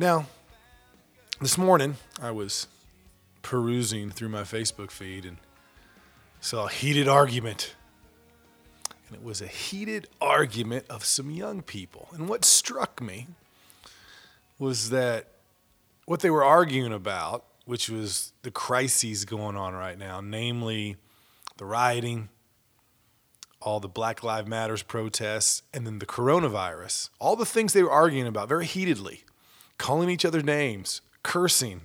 Now, this morning I was perusing through my Facebook feed and saw a heated argument. And it was a heated argument of some young people. And what struck me was that what they were arguing about, which was the crises going on right now, namely the rioting, all the Black Lives Matters protests, and then the coronavirus, all the things they were arguing about very heatedly, calling each other names, cursing,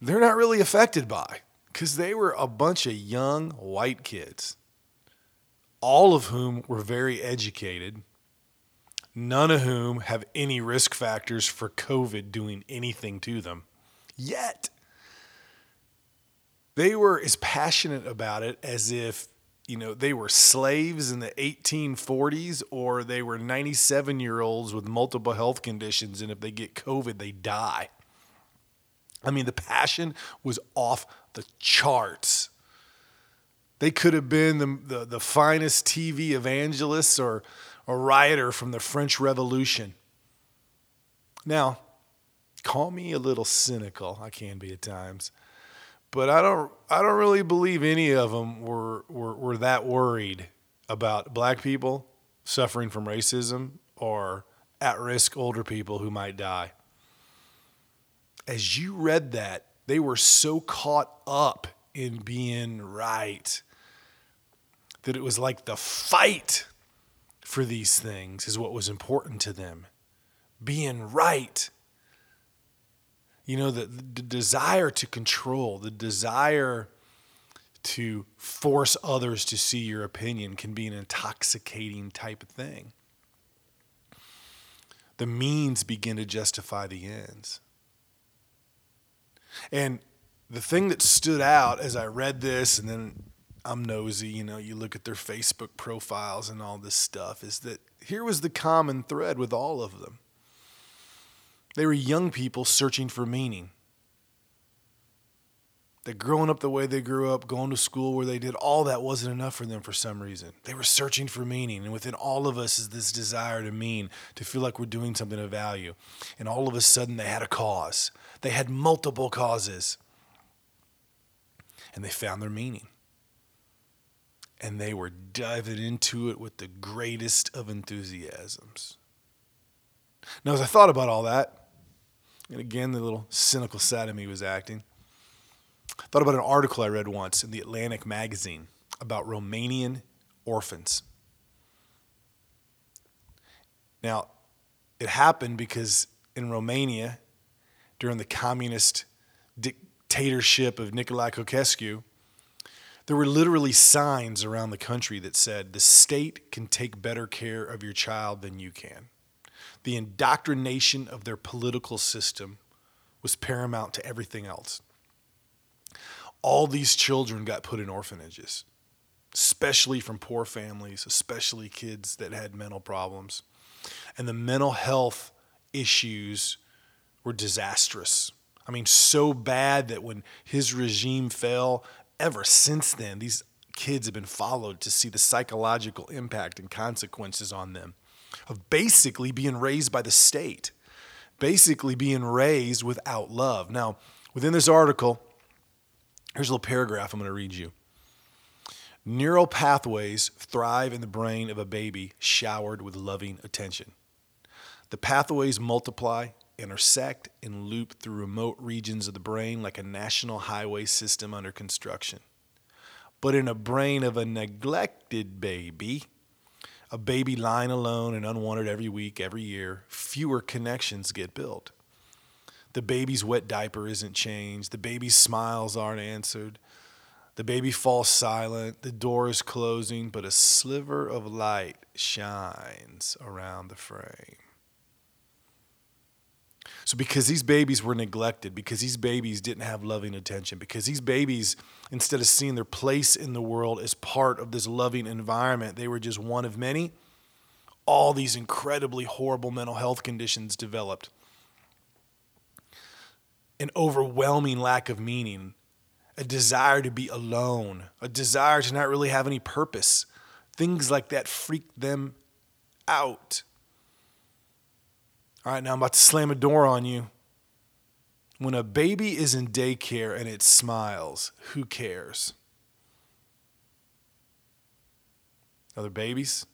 they're not really affected by because they were a bunch of young white kids, all of whom were very educated, none of whom have any risk factors for COVID doing anything to them. Yet, they were as passionate about it as if you know, they were slaves in the 1840s or they were 97 year olds with multiple health conditions. And if they get COVID, they die. I mean, the passion was off the charts. They could have been the, the, the finest TV evangelists or a rioter from the French Revolution. Now, call me a little cynical. I can be at times but I don't I don't really believe any of them were, were, were that worried about black people suffering from racism or at risk older people who might die. As you read that, they were so caught up in being right that it was like the fight for these things is what was important to them. Being right you know, the, the desire to control, the desire to force others to see your opinion can be an intoxicating type of thing. The means begin to justify the ends. And the thing that stood out as I read this, and then I'm nosy, you know, you look at their Facebook profiles and all this stuff, is that here was the common thread with all of them. They were young people searching for meaning. That growing up the way they grew up, going to school where they did, all that wasn't enough for them for some reason. They were searching for meaning. And within all of us is this desire to mean, to feel like we're doing something of value. And all of a sudden, they had a cause. They had multiple causes. And they found their meaning. And they were diving into it with the greatest of enthusiasms. Now, as I thought about all that, and again, the little cynical side of me was acting. I thought about an article I read once in the Atlantic magazine about Romanian orphans. Now, it happened because in Romania, during the communist dictatorship of Nicolae Ceausescu, there were literally signs around the country that said, the state can take better care of your child than you can the indoctrination of their political system was paramount to everything else. All these children got put in orphanages, especially from poor families, especially kids that had mental problems. And the mental health issues were disastrous. I mean, so bad that when his regime fell, ever since then, these kids have been followed to see the psychological impact and consequences on them of basically being raised by the state, basically being raised without love. Now, within this article, here's a little paragraph I'm going to read you. Neural pathways thrive in the brain of a baby showered with loving attention. The pathways multiply, intersect, and loop through remote regions of the brain like a national highway system under construction. But in a brain of a neglected baby, a baby lying alone and unwanted every week, every year, fewer connections get built. The baby's wet diaper isn't changed. The baby's smiles aren't answered. The baby falls silent. The door is closing, but a sliver of light shines around the frame. So, because these babies were neglected, because these babies didn't have loving attention, because these babies, instead of seeing their place in the world as part of this loving environment, they were just one of many, all these incredibly horrible mental health conditions developed. An overwhelming lack of meaning, a desire to be alone, a desire to not really have any purpose. Things like that freaked them out. All right, now I'm about to slam a door on you. When a baby is in daycare and it smiles, who cares? Other babies?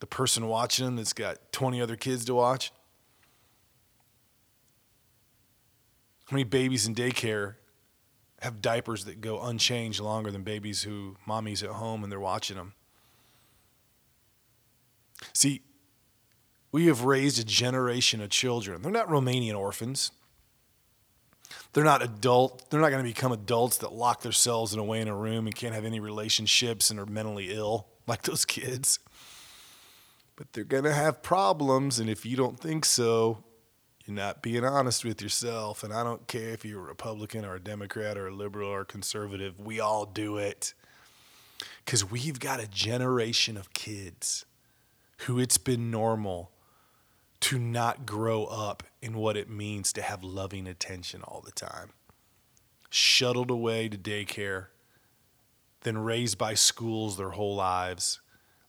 The person watching them that's got 20 other kids to watch? How many babies in daycare have diapers that go unchanged longer than babies who mommy's at home and they're watching them? See, we have raised a generation of children. They're not Romanian orphans. They're not adult. They're not going to become adults that lock themselves in away in a room and can't have any relationships and are mentally ill like those kids. But they're going to have problems, and if you don't think so, you're not being honest with yourself. And I don't care if you're a Republican or a Democrat or a liberal or a conservative, we all do it. Because we've got a generation of kids who it's been normal to not grow up in what it means to have loving attention all the time. Shuttled away to daycare, then raised by schools their whole lives,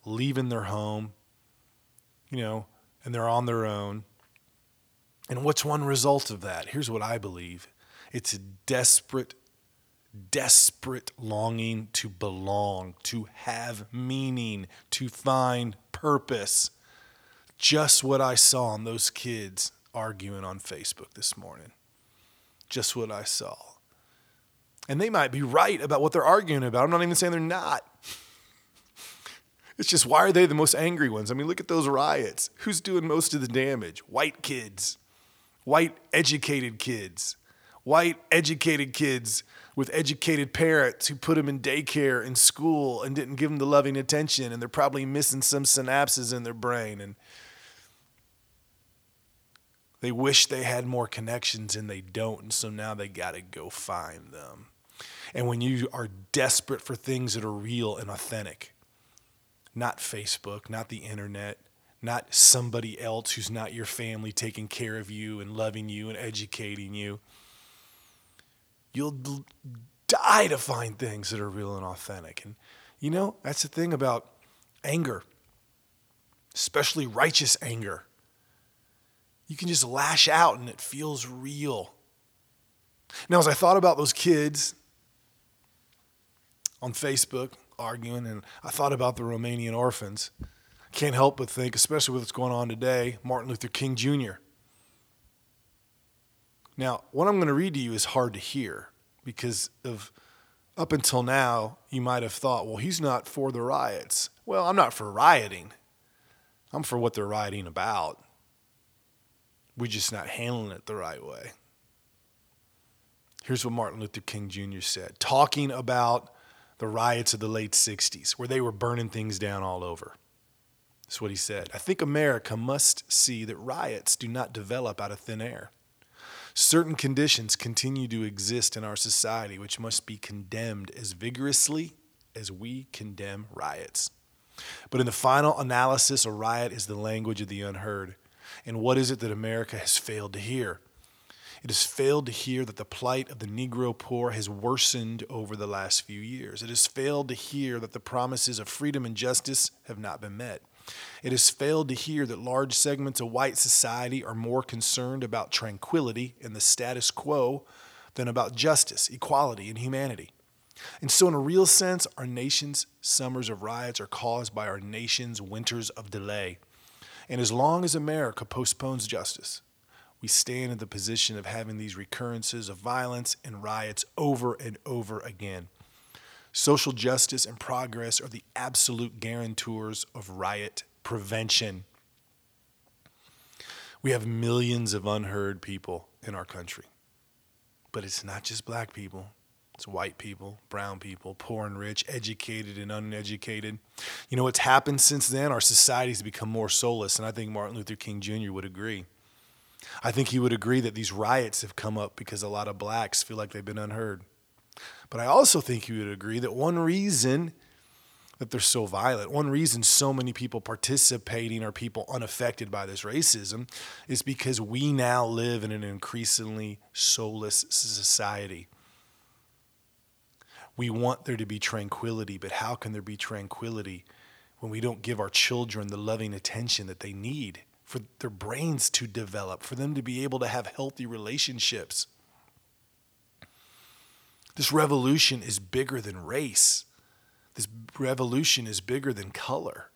leaving their home, you know, and they're on their own. And what's one result of that? Here's what I believe it's a desperate, desperate longing to belong, to have meaning, to find purpose just what I saw on those kids arguing on Facebook this morning. Just what I saw. And they might be right about what they're arguing about. I'm not even saying they're not. It's just why are they the most angry ones? I mean, look at those riots. Who's doing most of the damage? White kids, white educated kids, white educated kids with educated parents who put them in daycare and school and didn't give them the loving attention, and they're probably missing some synapses in their brain. And they wish they had more connections and they don't, and so now they got to go find them. And when you are desperate for things that are real and authentic, not Facebook, not the internet, not somebody else who's not your family taking care of you and loving you and educating you, you'll die to find things that are real and authentic. And you know, that's the thing about anger, especially righteous anger you can just lash out and it feels real. Now, as I thought about those kids on Facebook arguing, and I thought about the Romanian orphans, I can't help but think, especially with what's going on today, Martin Luther King Jr. Now, what I'm going to read to you is hard to hear because of up until now, you might have thought, well, he's not for the riots. Well, I'm not for rioting. I'm for what they're rioting about. We're just not handling it the right way. Here's what Martin Luther King Jr. said, talking about the riots of the late 60s, where they were burning things down all over. That's what he said. I think America must see that riots do not develop out of thin air. Certain conditions continue to exist in our society which must be condemned as vigorously as we condemn riots. But in the final analysis, a riot is the language of the unheard. And what is it that America has failed to hear? It has failed to hear that the plight of the Negro poor has worsened over the last few years. It has failed to hear that the promises of freedom and justice have not been met. It has failed to hear that large segments of white society are more concerned about tranquility and the status quo than about justice, equality, and humanity. And so, in a real sense, our nation's summers of riots are caused by our nation's winters of delay. And as long as America postpones justice, we stand in the position of having these recurrences of violence and riots over and over again. Social justice and progress are the absolute guarantors of riot prevention. We have millions of unheard people in our country. But it's not just black people, it's white people, brown people, poor and rich, educated and uneducated. You know what's happened since then? Our society's become more soulless, and I think Martin Luther King Jr. would agree. I think he would agree that these riots have come up because a lot of blacks feel like they've been unheard. But I also think he would agree that one reason that they're so violent, one reason so many people participating are people unaffected by this racism is because we now live in an increasingly soulless society. We want there to be tranquility, but how can there be tranquility when we don't give our children the loving attention that they need for their brains to develop, for them to be able to have healthy relationships? This revolution is bigger than race. This revolution is bigger than color.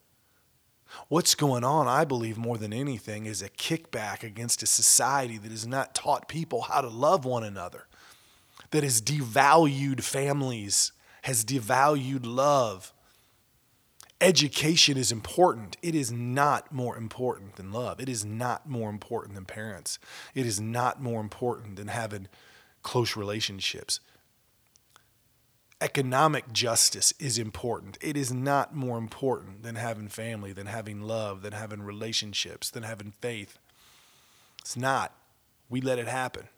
What's going on, I believe, more than anything, is a kickback against a society that has not taught people how to love one another, that has devalued families, has devalued love. Education is important. It is not more important than love. It is not more important than parents. It is not more important than having close relationships economic justice is important. It is not more important than having family, than having love, than having relationships, than having faith. It's not. We let it happen.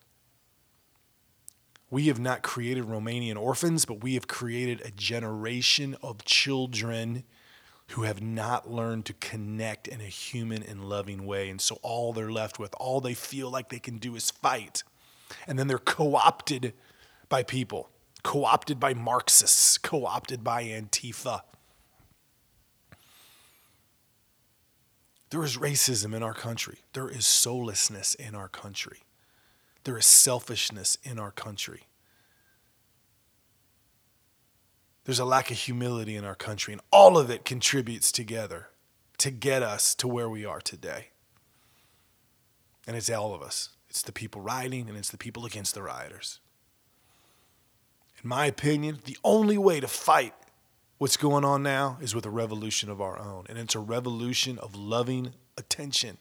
We have not created Romanian orphans, but we have created a generation of children who have not learned to connect in a human and loving way. And so all they're left with, all they feel like they can do is fight. And then they're co opted by people co opted by Marxists, co opted by Antifa. There is racism in our country. There is soullessness in our country. There is selfishness in our country. There's a lack of humility in our country, and all of it contributes together to get us to where we are today. And it's all of us. It's the people rioting, and it's the people against the rioters in my opinion, the only way to fight what's going on now is with a revolution of our own. And it's a revolution of loving attention,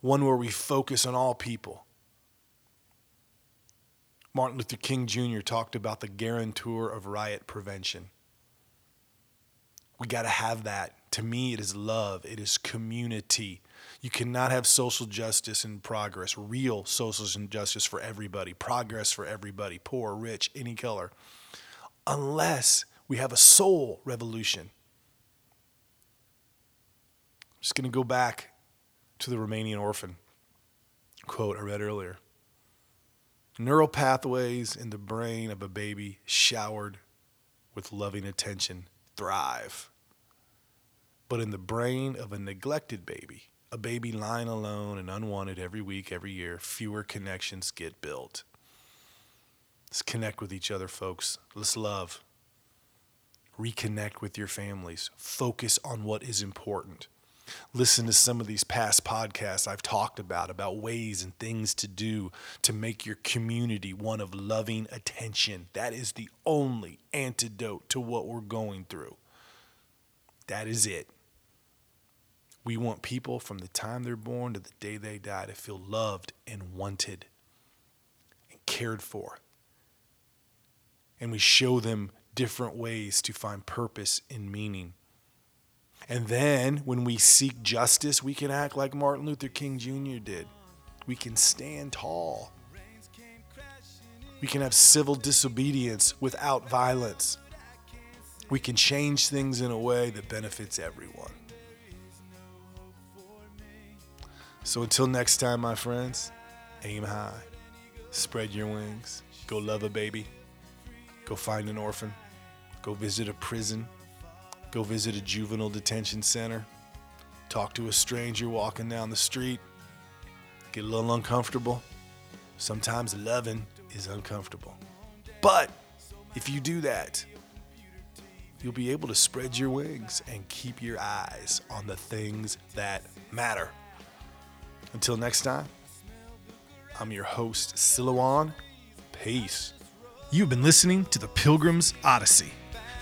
one where we focus on all people. Martin Luther King Jr. talked about the guarantor of riot prevention. We got to have that. To me, it is love, it is community, you cannot have social justice and progress, real social justice for everybody, progress for everybody, poor, rich, any color, unless we have a soul revolution. I'm just going to go back to the Romanian orphan quote I read earlier. Neural pathways in the brain of a baby showered with loving attention thrive. But in the brain of a neglected baby, a baby lying alone and unwanted every week, every year, fewer connections get built. Let's connect with each other, folks. Let's love. Reconnect with your families. Focus on what is important. Listen to some of these past podcasts I've talked about, about ways and things to do to make your community one of loving attention. That is the only antidote to what we're going through. That is it. We want people from the time they're born to the day they die to feel loved and wanted and cared for. And we show them different ways to find purpose and meaning. And then when we seek justice, we can act like Martin Luther King Jr. did. We can stand tall. We can have civil disobedience without violence. We can change things in a way that benefits everyone. So until next time, my friends, aim high, spread your wings, go love a baby, go find an orphan, go visit a prison, go visit a juvenile detention center, talk to a stranger walking down the street, get a little uncomfortable. Sometimes loving is uncomfortable. But if you do that, you'll be able to spread your wings and keep your eyes on the things that matter. Until next time, I'm your host, Silouan. Peace. You've been listening to the Pilgrim's Odyssey.